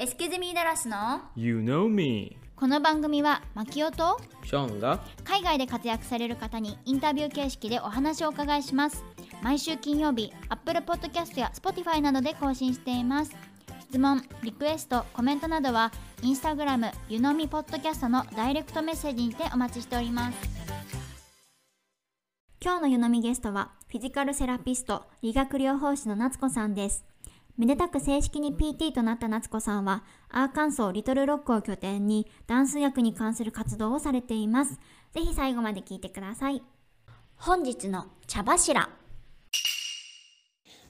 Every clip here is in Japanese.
エスケゼミダラスの You know me. この番組はマキオとショーンが海外で活躍される方にインタビュー形式でお話をお伺いします。毎週金曜日 Apple Podcast や Spotify などで更新しています。質問リクエストコメントなどはインスタグラムゆのみポッドキャストのダイレクトメッセージにてお待ちしております。今日のゆのみゲストはフィジカルセラピスト理学療法士の夏子さんですめでたく正式に PT となった夏子さんは、アーカンソーリトルロックを拠点にダンス薬に関する活動をされています。ぜひ最後まで聞いてください。本日の茶柱。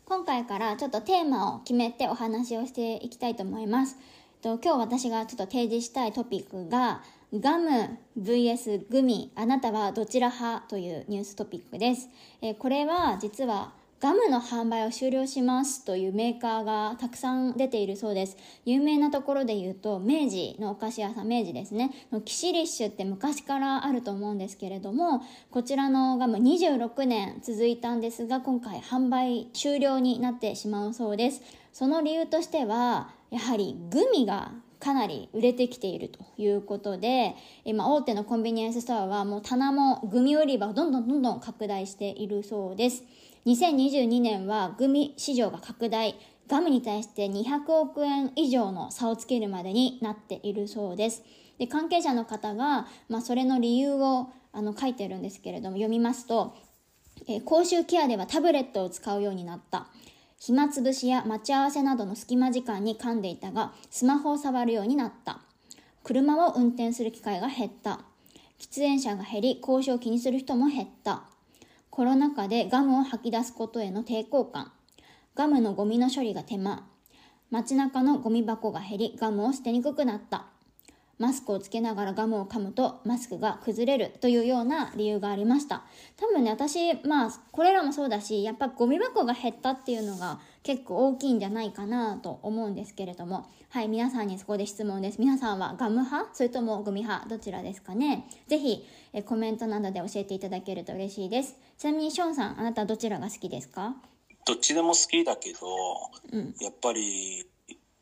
今回からちょっとテーマを決めてお話をしていきたいと思います。と今日私がちょっと提示したいトピックが、ガム vs グミ、あなたはどちら派というニューストピックです。えこれは実はガムの販売を終了しますというメーカーがたくさん出ているそうです。有名なところで言うと、明治のお菓子屋さん、明治ですね。のキシリッシュって昔からあると思うんですけれども、こちらのガム26年続いたんですが、今回販売終了になってしまうそうです。その理由としては、やはりグミがかなり売れてきているということで、今大手のコンビニエンスストアはもう棚もグミ売り場をどんどんどんどん拡大しているそうです。2022年はグミ市場が拡大、ガムに対して200億円以上の差をつけるまでになっているそうです。で関係者の方が、まあ、それの理由をあの書いてるんですけれども、読みますと、えー口臭ケアではタブレットを使うようになった。暇つぶしや待ち合わせなどの隙間時間に噛んでいたが、スマホを触るようになった。車を運転する機会が減った。喫煙者が減り、口臭を気にする人も減った。コロナ禍でガムを吐き出すことへの抵抗感。ガムのゴミの処理が手間。街中のゴミ箱が減り、ガムを捨てにくくなった。マスクをつけながらガムを噛むとマスクが崩れるというような理由がありました。多分ね、私、まあ、これらもそうだし、やっぱゴミ箱が減ったっていうのが結構大きいんじゃないかなと思うんですけれども、はい、皆さんにそこで質問です。皆さんはガム派？それともゴミ派？どちらですかね？ぜひえコメントなどで教えていただけると嬉しいです。ちなみにショーンさん、あなたどちらが好きですか？どっちでも好きだけど、うん。やっぱり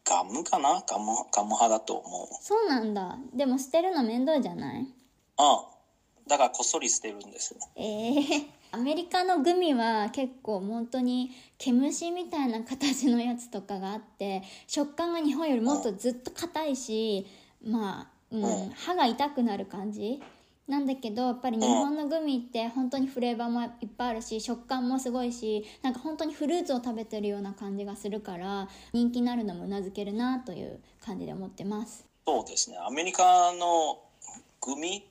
ガムかな？ガムガム派だと思う。そうなんだ。でも捨てるの面倒じゃない？あだからこっそり捨てるんです。ええアメリカのグミは結構本当に毛虫みたいな形のやつとかがあって食感が日本よりもっとずっと硬いしまあ、うん、歯が痛くなる感じなんだけどやっぱり日本のグミって本当にフレーバーもいっぱいあるし食感もすごいしなんか本当にフルーツを食べてるような感じがするから人気になるのもうなずけるなという感じで思ってます。そうですね。アメリカのグミ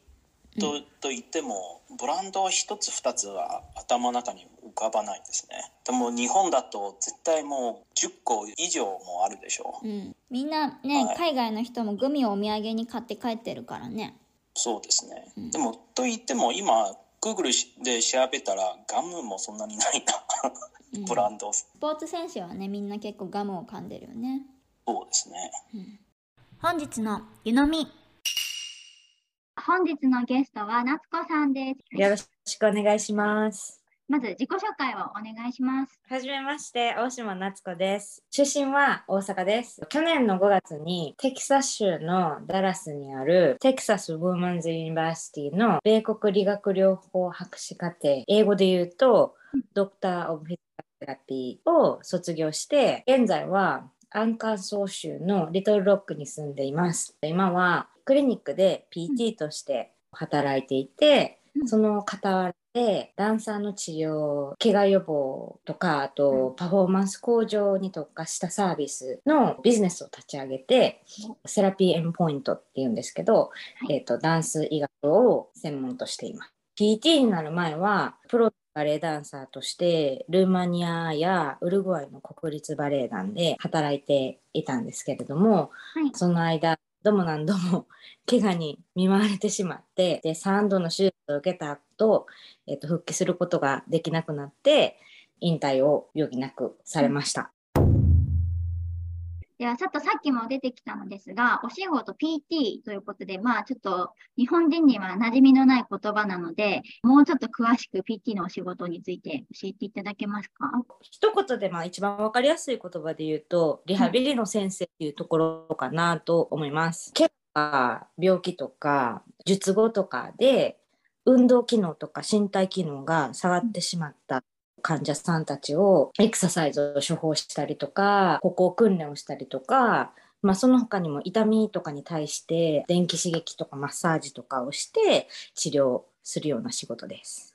と,、と言っても、ブランド一つ二つは頭の中に浮かばないんですね。でも日本だと絶対もう10個以上もあるでしょう。うん、みんなね、はい海外の人もグミをお土産に買って帰ってるからね。そうですね。でもと言っても今、Google で調べたらガムもそんなにないな。ブランド。スポーツ選手はねみんな結構ガムを噛んでるよねそうですね。本日の湯飲み本日のゲストは夏子さんですよろしくお願いします。まず自己紹介をお願いしますはじめまして、大島夏子です。出身は大阪です。去年の5月にテキサス州のダラスにあるテキサス・ウーマンズ・ユニバーシティの米国理学療法博士課程、英語で言うと、ドクター・オブ・フィジカル・セラピーを卒業して、現在はアンカーソー州のリトルロックに住んでいます。今はクリニックで PT として働いていて、うん。その傍らでダンサーの治療、怪我予防とか、あとパフォーマンス向上に特化したサービスのビジネスを立ち上げて、セラピーエンポイントっていうんですけど、はい。えっ、と、ダンス医学を専門としています。PT になる前は、プロバレエダンサーとしてルーマニアやウルグアイの国立バレエ団で働いていたんですけれども、はい。その間ども何度も 怪我に見舞われてしまってで3度の手術を受けた後、えーと復帰することができなくなって引退を余儀なくされました。では、ちょっとさっきも出てきたのですが、お仕事 PT ということで、まあちょっと日本人には馴染みのない言葉なので、もうちょっと詳しく PT のお仕事について教えていただけますか？一言でまあ一番わかりやすい言葉で言うと、リハビリの先生っていうところかなと思います。怪我、病気とか、術後とかで、運動機能とか身体機能が下がってしまった患者さんたちをエクササイズを処方したりとか歩行訓練をしたりとか、まあ、その他にも痛みとかに対して電気刺激とかマッサージとかをして治療するような仕事です。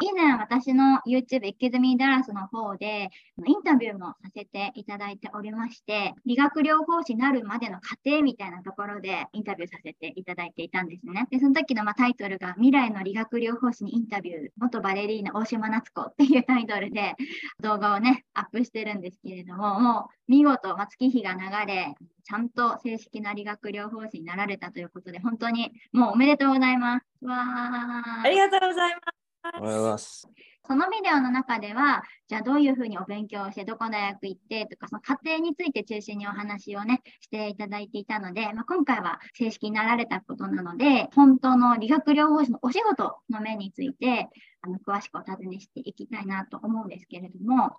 以前私の YouTube エキズミダラスの方でインタビューもさせていただいておりまして理学療法士になるまでの過程みたいなところでインタビューさせていただいていたんですね。でその時のまタイトルが未来の理学療法士にインタビュー元バレリーナ大島夏子っていうタイトルで動画をねアップしてるんですけれどももう見事、ま、月日が流れちゃんと正式な理学療法士になられたということで本当にもうおめでとうございます。わーありがとうございます。います。そのビデオの中では、じゃあどういうふうにお勉強をして、どこの大学行ってとか、その過程について中心にお話をね、していただいていたので、まあ、今回は正式になられたことなので、本当の理学療法士のお仕事の面について、あの詳しくお尋ねしていきたいなと思うんですけれども、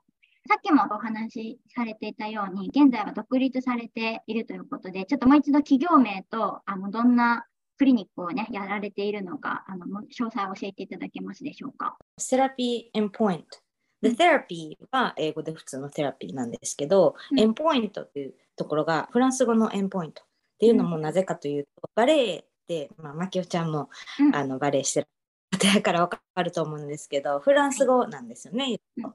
さっきもお話しされていたように、現在は独立されているということで、ちょっともう一度企業名と、あのどんなクリニックをね、やられているのか、あの詳細を教えていただけますでしょうか？セラピーエンポイント。で、セラピーは英語で普通のセラピーなんですけど、うんエンポイントっていうところがフランス語のエンポイントっていうのもなぜかというと、バレエって、まあ、マキオちゃんも、うんあのバレエしてる方やからわかると思うんですけど、フランス語なんですよね。うん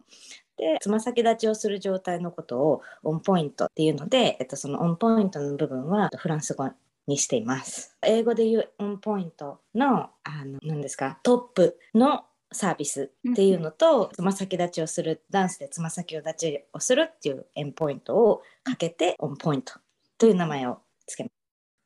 で、つま先立ちをする状態のことをオンポイントっていうので、えっと、そのオンポイントの部分はフランス語にしています。英語で言うオンポイントの、あの、何ですか、トップのサービスっていうのと、つま先立ちをする、ダンスでつま先立ちをするっていうエンポイントをかけて、オンポイントという名前をつけます。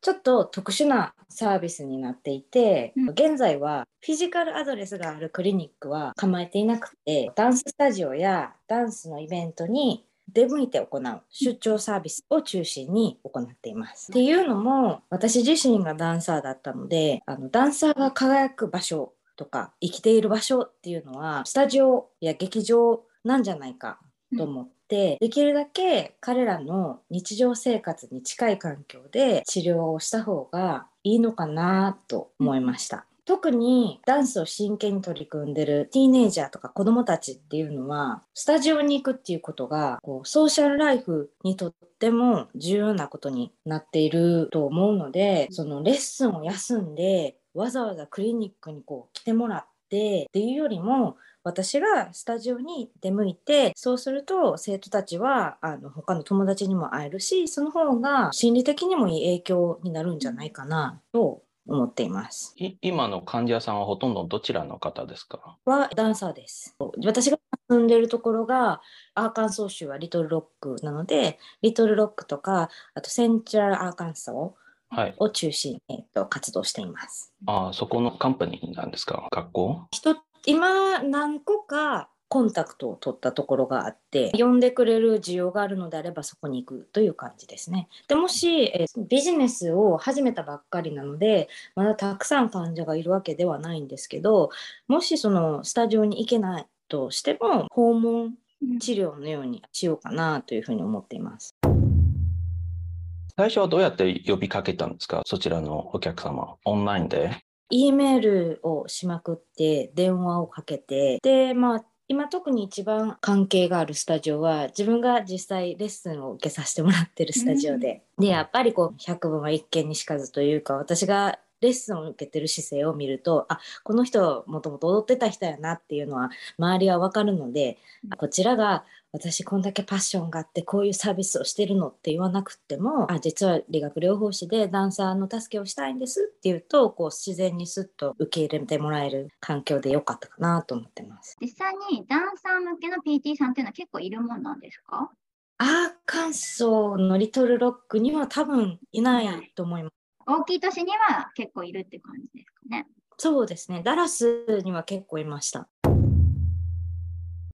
ちょっと特殊なサービスになっていて、うん現在はフィジカルアドレスがあるクリニックは構えていなくて、ダンススタジオやダンスのイベントに出向いて行う出張サービスを中心に行っています。っていうのも私自身がダンサーだったのであのダンサーが輝く場所とか生きている場所っていうのはスタジオや劇場なんじゃないかと思って、できるだけ彼らの日常生活に近い環境で治療をした方がいいのかなと思いました。特にダンスを真剣に取り組んでるティーネイジャーとか子供たちっていうのはスタジオに行くっていうことがこうソーシャルライフにとっても重要なことになっていると思うのでそのレッスンを休んでわざわざクリニックにこう来てもらってっていうよりも私がスタジオに出向いてそうすると生徒たちはあの他の友達にも会えるしその方が心理的にもいい影響になるんじゃないかなと思っています。い今の患者さんはほとんどどちらの方ですか？はダンサーです。私が住んでるところがアーカンソー州はリトルロックなのでリトルロックとかあとセントラルアーカンソはい。ーを中心に、えっと、活動しています。ああ、そこのカンパニーなんですか？学校？人今何個かコンタクトを取ったところがあって呼んでくれる需要があるのであればそこに行くという感じですね。でもしえービジネスを始めたばっかりなのでまだたくさん患者がいるわけではないんですけどもしそのスタジオに行けないとしても訪問治療のようにしようかなというふうに思っています。最初はどうやって呼びかけたんですか？そちらのお客様。オンラインで？E メールをしまくって電話をかけてでまあ今特に一番関係があるスタジオは自分が実際レッスンを受けさせてもらってるスタジオで、でやっぱりこう100分は一見にしかずというか私がレッスンを受けてる姿勢を見るとあこの人もともと踊ってた人やなっていうのは周りは分かるので、うん。こちらが私こんだけパッションがあってこういうサービスをしてるのって言わなくってもあ実は理学療法士でダンサーの助けをしたいんですっていうとこう自然にスッと受け入れてもらえる環境でよかったかなと思ってます。実際にダンサー向けの PT さんっていうのは結構いるもんなんですか？アーカンソーのリトルロックには多分いないと思います。大きい都市には結構いるって感じですかね。そうですね。ダラスには結構いました。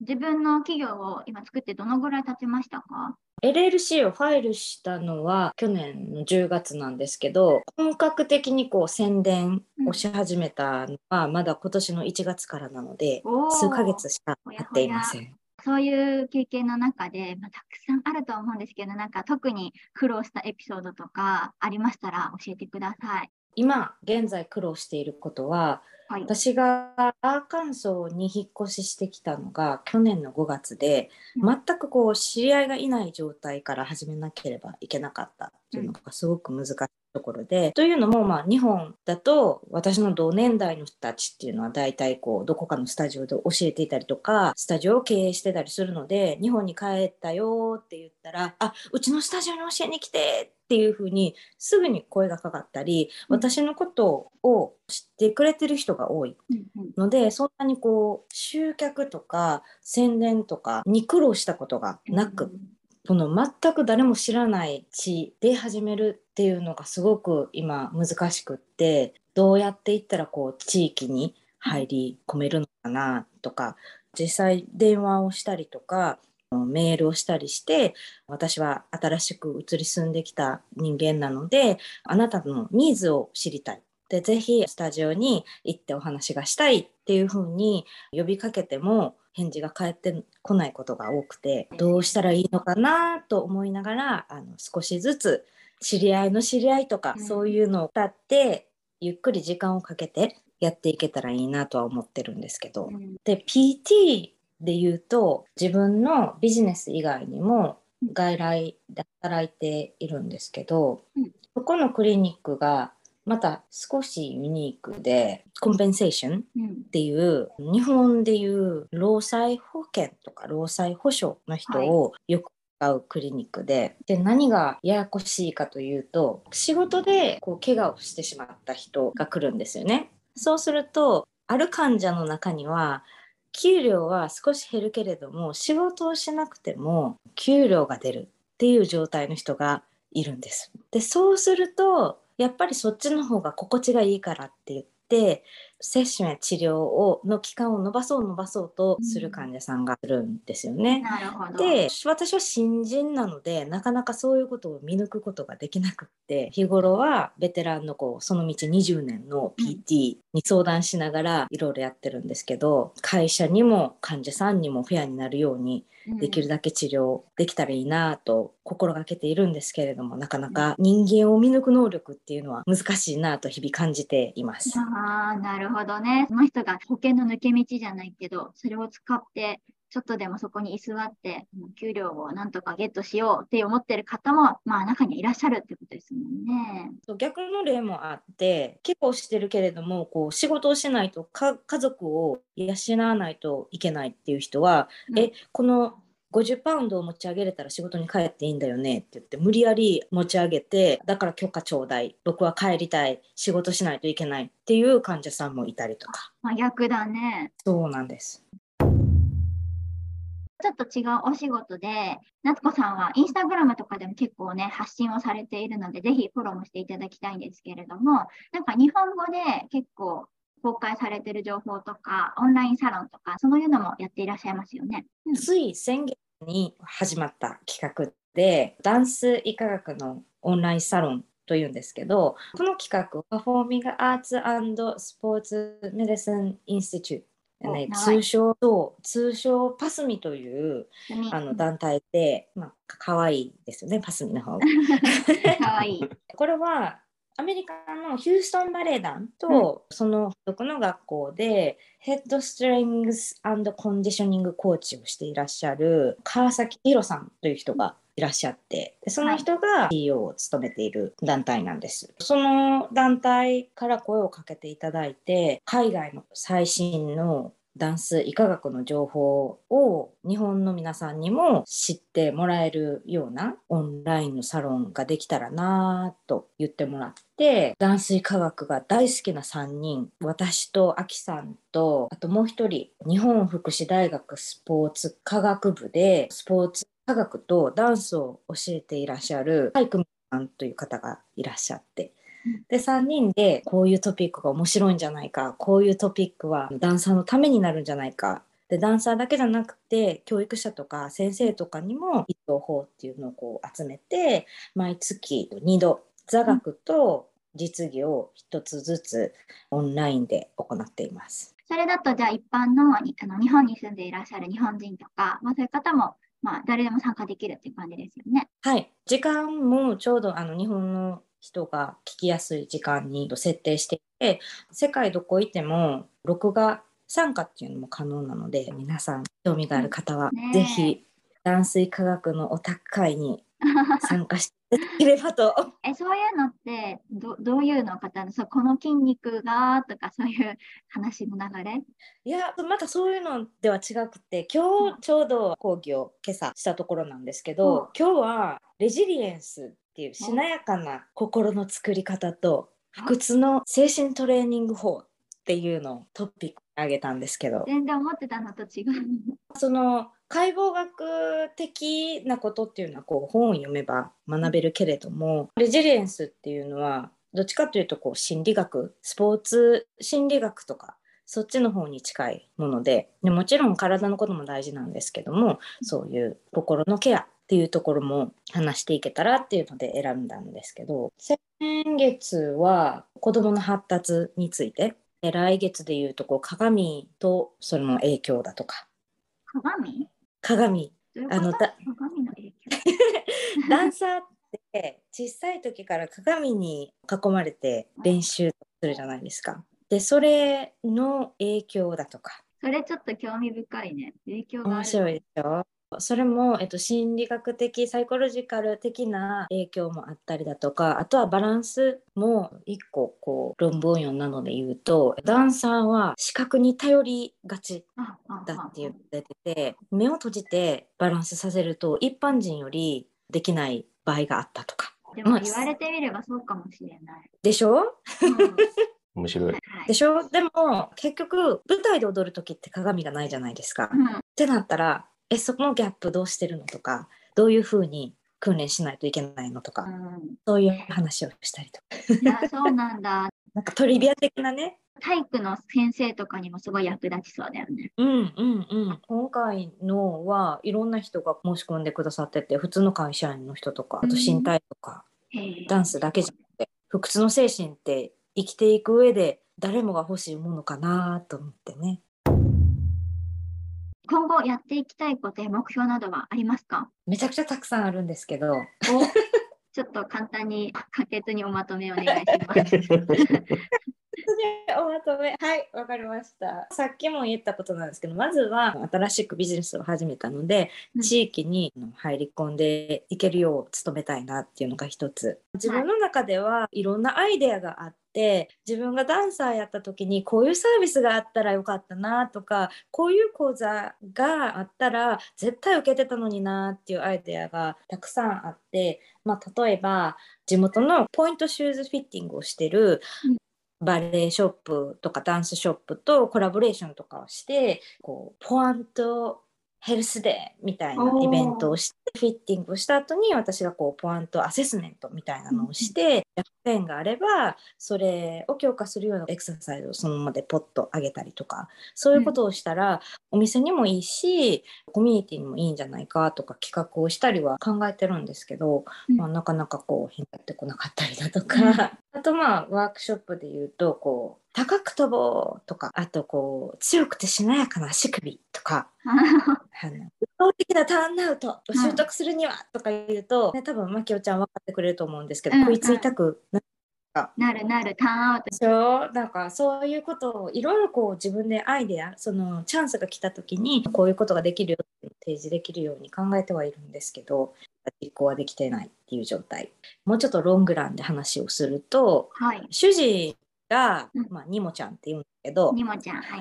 自分の企業を今作ってどのぐらい経ちましたか？LLC をファイルしたのは去年の10月なんですけど本格的にこう宣伝をし始めたのはまだ今年の1月からなので、おー数ヶ月しか経っていません。そういう経験の中で、まあ、たくさんあるとは思うんですけど、なんか特に苦労したエピソードとかありましたら教えてください。今現在苦労していることははい。私がアーカンソーに引っ越ししてきたのが去年の5月でうん全くこう知り合いがいない状態から始めなければいけなかったっていうのがすごく難しいところで、というのもまあ日本だと私の同年代の人たちっていうのは大体こうどこかのスタジオで教えていたりとかスタジオを経営してたりするので日本に帰ったよって言ったらあうちのスタジオに教えに来てっていうふうにすぐに声がかかったりうん。私のことを知ってくれてる人が多いうんうん。のでそんなにこう集客とか宣伝とかに苦労したことがなく、この全く誰も知らない地で始めるっていうのがすごく今難しくってどうやっていったらこう地域に入り込めるのかなとか実際電話をしたりとかメールをしたりして私は新しく移り住んできた人間なのであなたのニーズを知りたい。でぜひスタジオに行ってお話がしたいっていうふうに呼びかけても返事が返ってこないことが多くてどうしたらいいのかなと思いながらあの少しずつ知り合いの知り合いとか、うん。そういうのを使ってゆっくり時間をかけてやっていけたらいいなとは思ってるんですけど、うん。で PT で言うと自分のビジネス以外にも外来で働いているんですけど、うん。そこのクリニックがまた少しユニークでコンペンセーションうんっていう日本でいう労災保険とか労災保障の人をよく使うクリニックでで何がややこしいかというと仕事でこう怪我をしてしまった人が来るんですよね。そうするとある患者の中には給料は少し減るけれども仕事をしなくても給料が出るっていう状態の人がいるんです。でそうするとやっぱりそっちの方が心地がいいからって言って接種や治療をの期間を延ばそう延ばそうとする患者さんがいるんですよね。で私は新人なのでなかなかそういうことを見抜くことができなくって日頃はベテランのこうその道20年の PT に相談しながらいろいろやってるんですけど会社にも患者さんにもフェアになるようにできるだけ治療できたらいいなと心がけているんですけれどもなかなか人間を見抜く能力っていうのは難しいなと日々感じています。ああ、なるほどね。その人が保険の抜け道じゃないけど、それを使って、ちょっとでもそこに居座って、給料をなんとかゲットしようって思ってる方も、まあ中にはいらっしゃるってことですもんね。そう逆の例もあって結構してるけれどもこう仕事をしないとか家族を養わないといけないっていう人は、うんえこの50パウンドを持ち上げれたら仕事に帰っていいんだよねって言って無理やり持ち上げてだから許可ちょうだい僕は帰りたい仕事しないといけないっていう患者さんもいたりとかまあ、逆だね。そうなんです。ちょっと違うお仕事で、夏子さんはインスタグラムとかでも結構ね、発信をされているので、ぜひフォローもしていただきたいんですけれども、なんか日本語で結構公開されている情報とか、オンラインサロンとか、そういうのもやっていらっしゃいますよね。うんつい先月に始まった企画でダンス医科学のオンラインサロンというんですけどこの企画パフォーミングアーツスポーツメディシンインスティチュー、ね、通称そう通称パスミといううんあの団体で、まあ、かわいいですよねパスミの方が。かわいい。これはアメリカのヒューストンバレエ団と、その付属の学校でヘッドストレングスコンディショニングコーチをしていらっしゃる川崎宏さんという人がいらっしゃってでその人が CEO を務めている団体なんです。その団体から声をかけていただいて海外の最新のダンス医科学の情報を日本の皆さんにも知ってもらえるようなオンラインのサロンができたらなぁと言ってもらってダンス医科学が大好きな3人私とアキさんとあともう一人日本福祉大学スポーツ科学部でスポーツ科学とダンスを教えていらっしゃる海久美さんという方がいらっしゃって。で3人でこういうトピックが面白いんじゃないかこういうトピックはダンサーのためになるんじゃないか。でダンサーだけじゃなくて教育者とか先生とかにも一等法っていうのをこう集めて毎月2度座学と実技を一つずつオンラインで行っています。それだと、じゃあ一般のにあの日本に住んでいらっしゃる日本人とか、まあ、そういう方も、まあ、誰でも参加できるっていう感じですよね。はい、時間もちょうどあの日本の人が聞きやすい時間に設定していて世界どこ行っても録画参加っていうのも可能なので皆さん興味がある方はねえぜひ断水科学のお宅会に参加してければと。えそういうのってどどういうの方の？そうこの筋肉がとかそういう話の流れ？いやまたそういうのでは違くて今日ちょうど講義を今朝したところなんですけど、うん。今日はレジリエンスっていうしなやかな心の作り方と不屈の精神トレーニング法っていうのをトピックに挙げたんですけど。全然思ってたのと違う。その解剖学的なことっていうのはこう本を読めば学べるけれどもレジリエンスっていうのはどっちかというとこう心理学スポーツ心理学とかそっちの方に近いものででもちろん体のことも大事なんですけどもそういう心のケアっていうところも話していけたらっていうので選んだんですけど先月は子どもの発達についてで来月でいうとこう鏡とその影響だとか。鏡？鏡あのだ鏡の影響？ダンサーって小さい時から鏡に囲まれて練習するじゃないですか。でそれの影響だとかそれちょっと興味深いね。影響がある。面白いでしょ？それも、えっと、心理学的サイコロジカル的な影響もあったりだとかあとはバランスも一個こう論文を読んだので言うとダンサーは視覚に頼りがちだって言ってて目を閉じてバランスさせると一般人よりできない場合があったとか。でも言われてみればそうかもしれない。でしょ？うん。面白い。でしょ？でも結局舞台で踊る時って鏡がないじゃないですか。うん。ってなったらえそこのギャップどうしてるのとかどういうふうに訓練しないといけないのとか、うん。そういう話をしたりとか。いやそうなんだ。なんかトリビア的なね。体育の先生とかにもすごい役立ちそうだよね。うんうんうん。今回のはいろんな人が申し込んでくださってて普通の会社員の人とかあと身体とか、へえ。ダンスだけじゃなくて不屈の精神って生きていく上で誰もが欲しいものかなと思ってね今後やっていきたいことや目標などはありますか？めちゃくちゃたくさんあるんですけど。おちょっと簡単に簡潔におまとめお願いします。おまとめ。はいわかりました。さっきも言ったことなんですけどまずは新しくビジネスを始めたのでうん。地域に入り込んでいけるよう努めたいなっていうのが一つ自分の中ではいろんなアイデアがあって自分がダンサーやった時にこういうサービスがあったらよかったなとかこういう講座があったら絶対受けてたのになっていうアイデアがたくさんあって、まあ、例えば地元のポイントシューズフィッティングをしてるうんバレエショップとかダンスショップとコラボレーションとかをしてこうポアントヘルスデーみたいなイベントをしてフィッティングをした後に私がこうポアントアセスメントみたいなのをして弱点があればそれを強化するようなエクササイズをそのままでポッと上げたりとかそういうことをしたらお店にもいいしコミュニティにもいいんじゃないかとか企画をしたりは考えてるんですけど、うん。まあ、なかなかこう返ってこなかったりだとか、あとまあワークショップで言うとこう高く飛ぼうとかあとこう強くてしなやかな足首とか あの理想的なターンアウトを習得するにはとか言うと、ね、多分マキオちゃん分かってくれると思うんですけど、うん食いついたくななるなる、ターンアウト。でしょ？なんかそういうことをいろいろこう自分でアイデアそのチャンスが来た時にこういうことができるよ提示できるように考えてはいるんですけど実行はできてないっていう状態もうちょっとロングランで話をするとはい。主人が、うんまあ、ニモちゃんって言うんだけどにもちゃん、はい。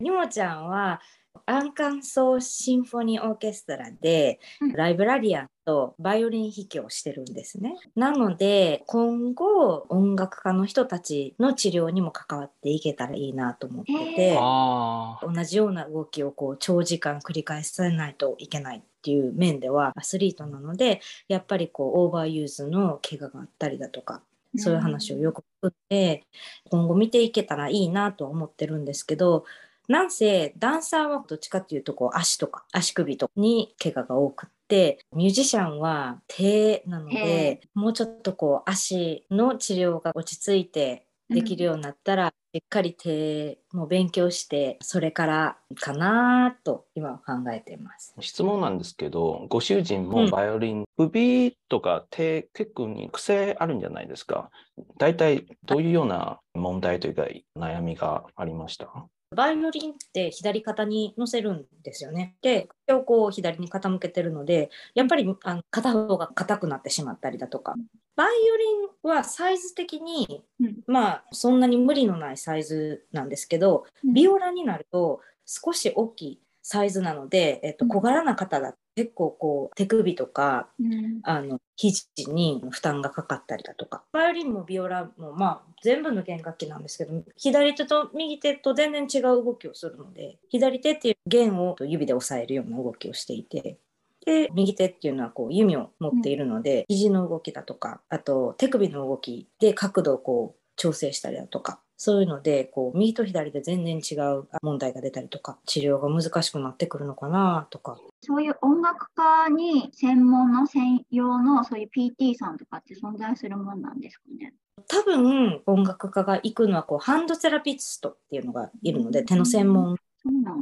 ニモちゃんはアーカンソーシンフォニーオーケストラで、うん。ライブラリアンとバイオリン弾きをしてるんですね。なので今後音楽家の人たちの治療にも関わっていけたらいいなと思ってて、同じような動きをこう長時間繰り返さないといけないっていう面ではアスリートなのでやっぱりこう overuse の怪我があったりだとかそういう話をよく聞くんで今後見ていけたらいいなとは思ってるんですけどなんせダンサーはどっちかっていうとこう足とか足首とかに怪我が多くってミュージシャンは手なのでもうちょっとこう足の治療が落ち着いてできるようになったら、しっかり手も勉強してそれからかなと今は考えています。質問なんですけど、ご主人もバイオリン、首とか手結構に癖あるんじゃないですか？大体どういうような問題というか悩みがありました？バイオリンって左肩に乗せるんですよね。で、手をこう左に傾けてるので、やっぱりあの片方が硬くなってしまったりだとか。バイオリンはサイズ的に、うんまあそんなに無理のないサイズなんですけど、うんビオラになると少し大きいサイズなので、えっと、うん。小柄な方だと結構こう手首とかうん。あの肘に負担がかかったりだとか。バイオリンもビオラもまあ全部の弦楽器なんですけど左手と右手と全然違う動きをするので左手っていう弦を指で押さえるような動きをしていて。で右手っていうのはこう弓を持っているので、肘の動きだとかあと手首の動きで角度をこう調整したりだとかそういうのでこう右と左で全然違う問題が出たりとか治療が難しくなってくるのかなとかそういう音楽家に専門の専用のそういう PT さんとかって存在するもんなんですかね？多分音楽家が行くのはこうハンドセラピストっていうのがいるので手の専門。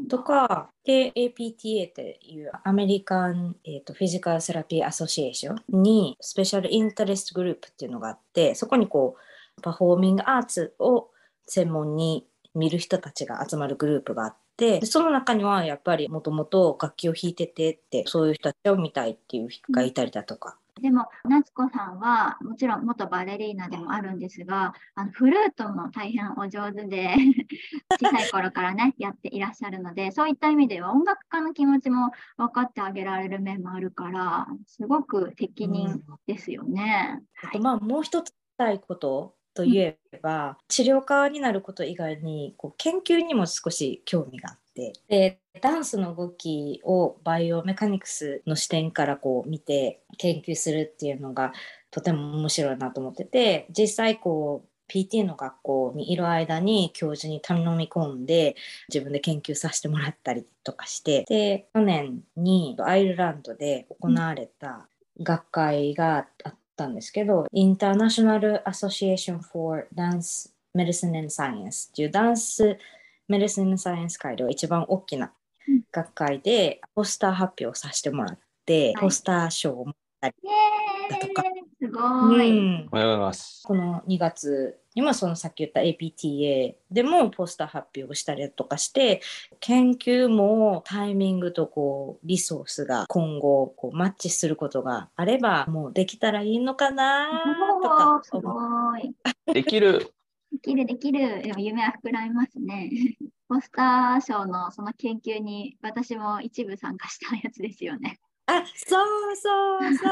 とかで APTA っていうアメリカン、えー、とフィジカルセラピーアソシエーションにスペシャルインタレストグループっていうのがあってそこにこうパフォーミングアーツを専門に見る人たちが集まるグループがあってでその中にはやっぱりもともと楽器を弾いててってそういう人たちを見たいっていう人がいたりだとか。でも、夏子さんはもちろん元バレリーナでもあるんですが、あのフルートも大変お上手で、小さい頃からね、やっていらっしゃるので、そういった意味では音楽家の気持ちも分かってあげられる面もあるから、すごく適任ですよね。あとまあもう一つしたいことといえば、治療家になること以外にこう研究にも少し興味があって。でダンスの動きをバイオメカニクスの視点からこう見て研究するっていうのがとても面白いなと思ってて。実際こう PT の学校にいる間に教授に頼み込んで自分で研究させてもらったりとかして。で去年にアイルランドで行われた学会があったんですけど、インターナショナル・アソシエーション・フォー・ダンス・メディシン・サイエンスっていうダンス・メディシン・サイエンス界では一番大きなうん学会でポスター発表させてもらって、はい。ポスター賞を持ったり、だとかすごい。うんおはようございます。この2月にもそのさっき言った APTA でもポスター発表をしたりとかして研究もタイミングとこうリソースが今後こうマッチすることがあればもうできたらいいのかなとかすごい。できる。できるできる。でも夢は膨らみますね。ポスター賞のその研究に私も一部参加したやつですよね。あそうそうそ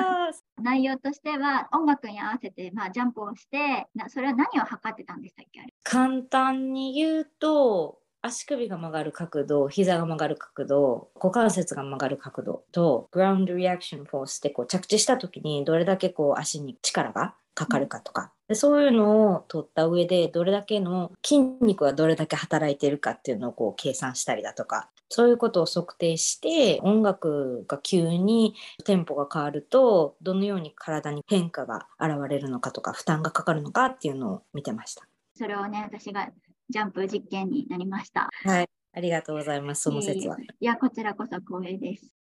う。内容としては音楽に合わせて、まあ、ジャンプをしてなそれは何を測ってたんでしたっけ？あれ。簡単に言うと足首が曲がる角度膝が曲がる角度股関節が曲がる角度とグラウンドリアクションフォースってこう着地した時にどれだけこう足に力がかかるかとかでそういうのを取った上でどれだけの筋肉がどれだけ働いているかっていうのをこう計算したりだとかそういうことを測定して音楽が急にテンポが変わるとどのように体に変化が現れるのかとか負担がかかるのかっていうのを見てました。それをね私がジャンプ実験になりました。はい、ありがとうございます。その説は。いやこちらこそ光栄です。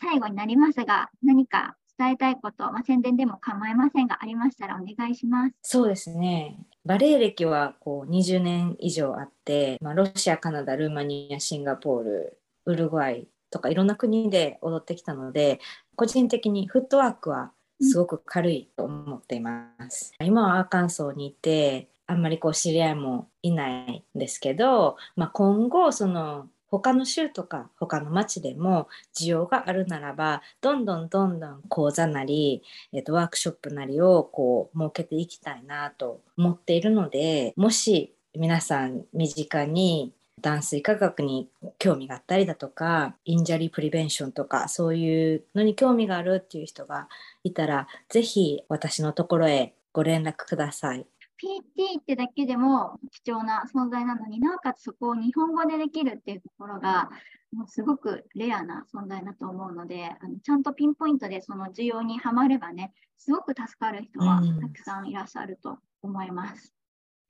最後になりますが何か伝えたいこと、まあ、宣伝でも構いませんがありましたらお願いします。そうですね。バレエ歴はこう20年以上あって、まあ、ロシア、カナダ、ルーマニア、シンガポール、ウルグアイとかいろんな国で踊ってきたので、個人的にフットワークはすごく軽いと思っています。今はアーカンソーにいて、あんまりこう知り合いもいないんですけど、まあ、今後その他の州とか他の町でも需要があるならばどんどんどんどん講座なり、えっとワークショップなりをこう設けていきたいなと思っているのでもし皆さん身近に断水科学に興味があったりだとか injury prevention とかそういうのに興味があるっていう人がいたらぜひ私のところへご連絡ください。PT ってだけでも貴重な存在なのになおかつそこを日本語でできるっていうところがもうすごくレアな存在だと思うのであのちゃんとピンポイントでその需要にはまればねすごく助かる人はたくさんいらっしゃると思います。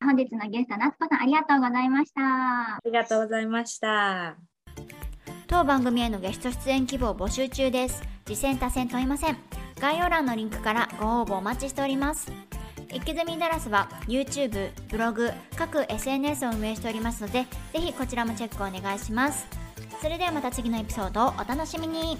本日のゲスト、夏子さんありがとうございました。ありがとうございました。当番組へのゲスト出演希望募集中です。次戦多戦問いません。概要欄のリンクからご応募お待ちしております。イキズミダラスは YouTube、ブログ、各 SNS を運営しておりますので、ぜひこちらもチェックお願いします。それではまた次のエピソードをお楽しみに。